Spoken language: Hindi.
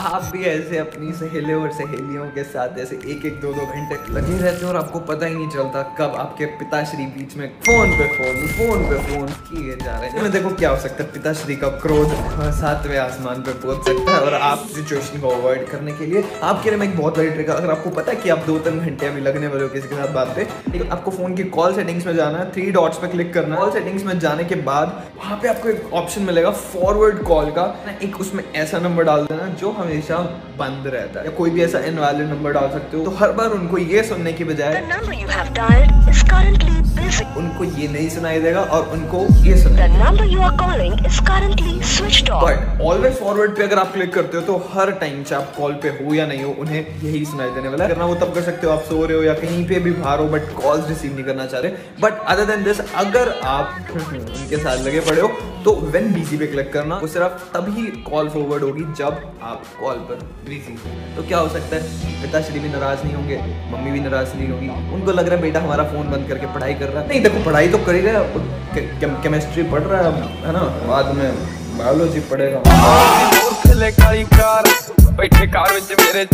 आप भी ऐसे अपनी सहेलियों और सहेलियों के साथ ऐसे एक एक दो दो घंटे लगे रहते हैं और आपको पता ही नहीं चलता कब आपके पिताश्री बीच में फ़ोन पे फ़ोन फ़ोन पे फ़ोन किए जा रहे हैं। देखो क्या हो सकता है, पिताश्री का क्रोध सातवें आसमान पे पहुँच सकता है और आप सिचुएशन को अवॉइड करने के लिए आपके लिए मैं एक बहुत बड़ी ट्रिक अगर आपको पता है कि आप दो तीन घंटे अभी लगने वाले हो किसी के साथ बात पे, लेकिन आपको फ़ोन की कॉल सेटिंग्स में जाना है थ्री डॉट्स पे क्लिक करना कॉल सेटिंग्स में जाने के बाद वहाँ पे आपको एक ऑप्शन मिलेगा फॉरवर्ड कॉल का। एक उसमें ऐसा नंबर डाल देना जो हमेशा बंद रहता है। या कोई भी ऐसा इनवैलिड नंबर डाल सकते हो। तो हर बार उनको ये सुनने की बजाय उनको ये नहीं सुनाई देगा और उनको ये बट ऑलवेज फॉरवर्ड पे अगर आप क्लिक करते हो तो हर टाइम से आप कॉल पे हो या नहीं हो उन्हें यही सुनाई देने वाला है। करना वो तब कर सकते हो आप सो रहे हो या कहीं पे भी बाहर हो बट कॉल्स रिसीव नहीं करना चाह रहे। बट अदर देन दिस अगर आप उनके साथ लगे पड़े हो तो वेन बिज़ी पे क्लिक करना वो सिर्फ़ तभी कॉल फॉरवर्ड होगी जब आप कॉल पर बिज़ी तो क्या हो सकता है? पिताश्री भी नाराज़ नहीं होंगे मम्मी भी नाराज़ नहीं होगी। उनको लग रहा है बेटा हमारा फ़ोन बंद करके पढ़ाई कर रहा है। नहीं देखो पढ़ाई तो करेगा केमिस्ट्री पढ़ रहा है है ना? बाद में बायोलॉजी पढ़ेगा। कार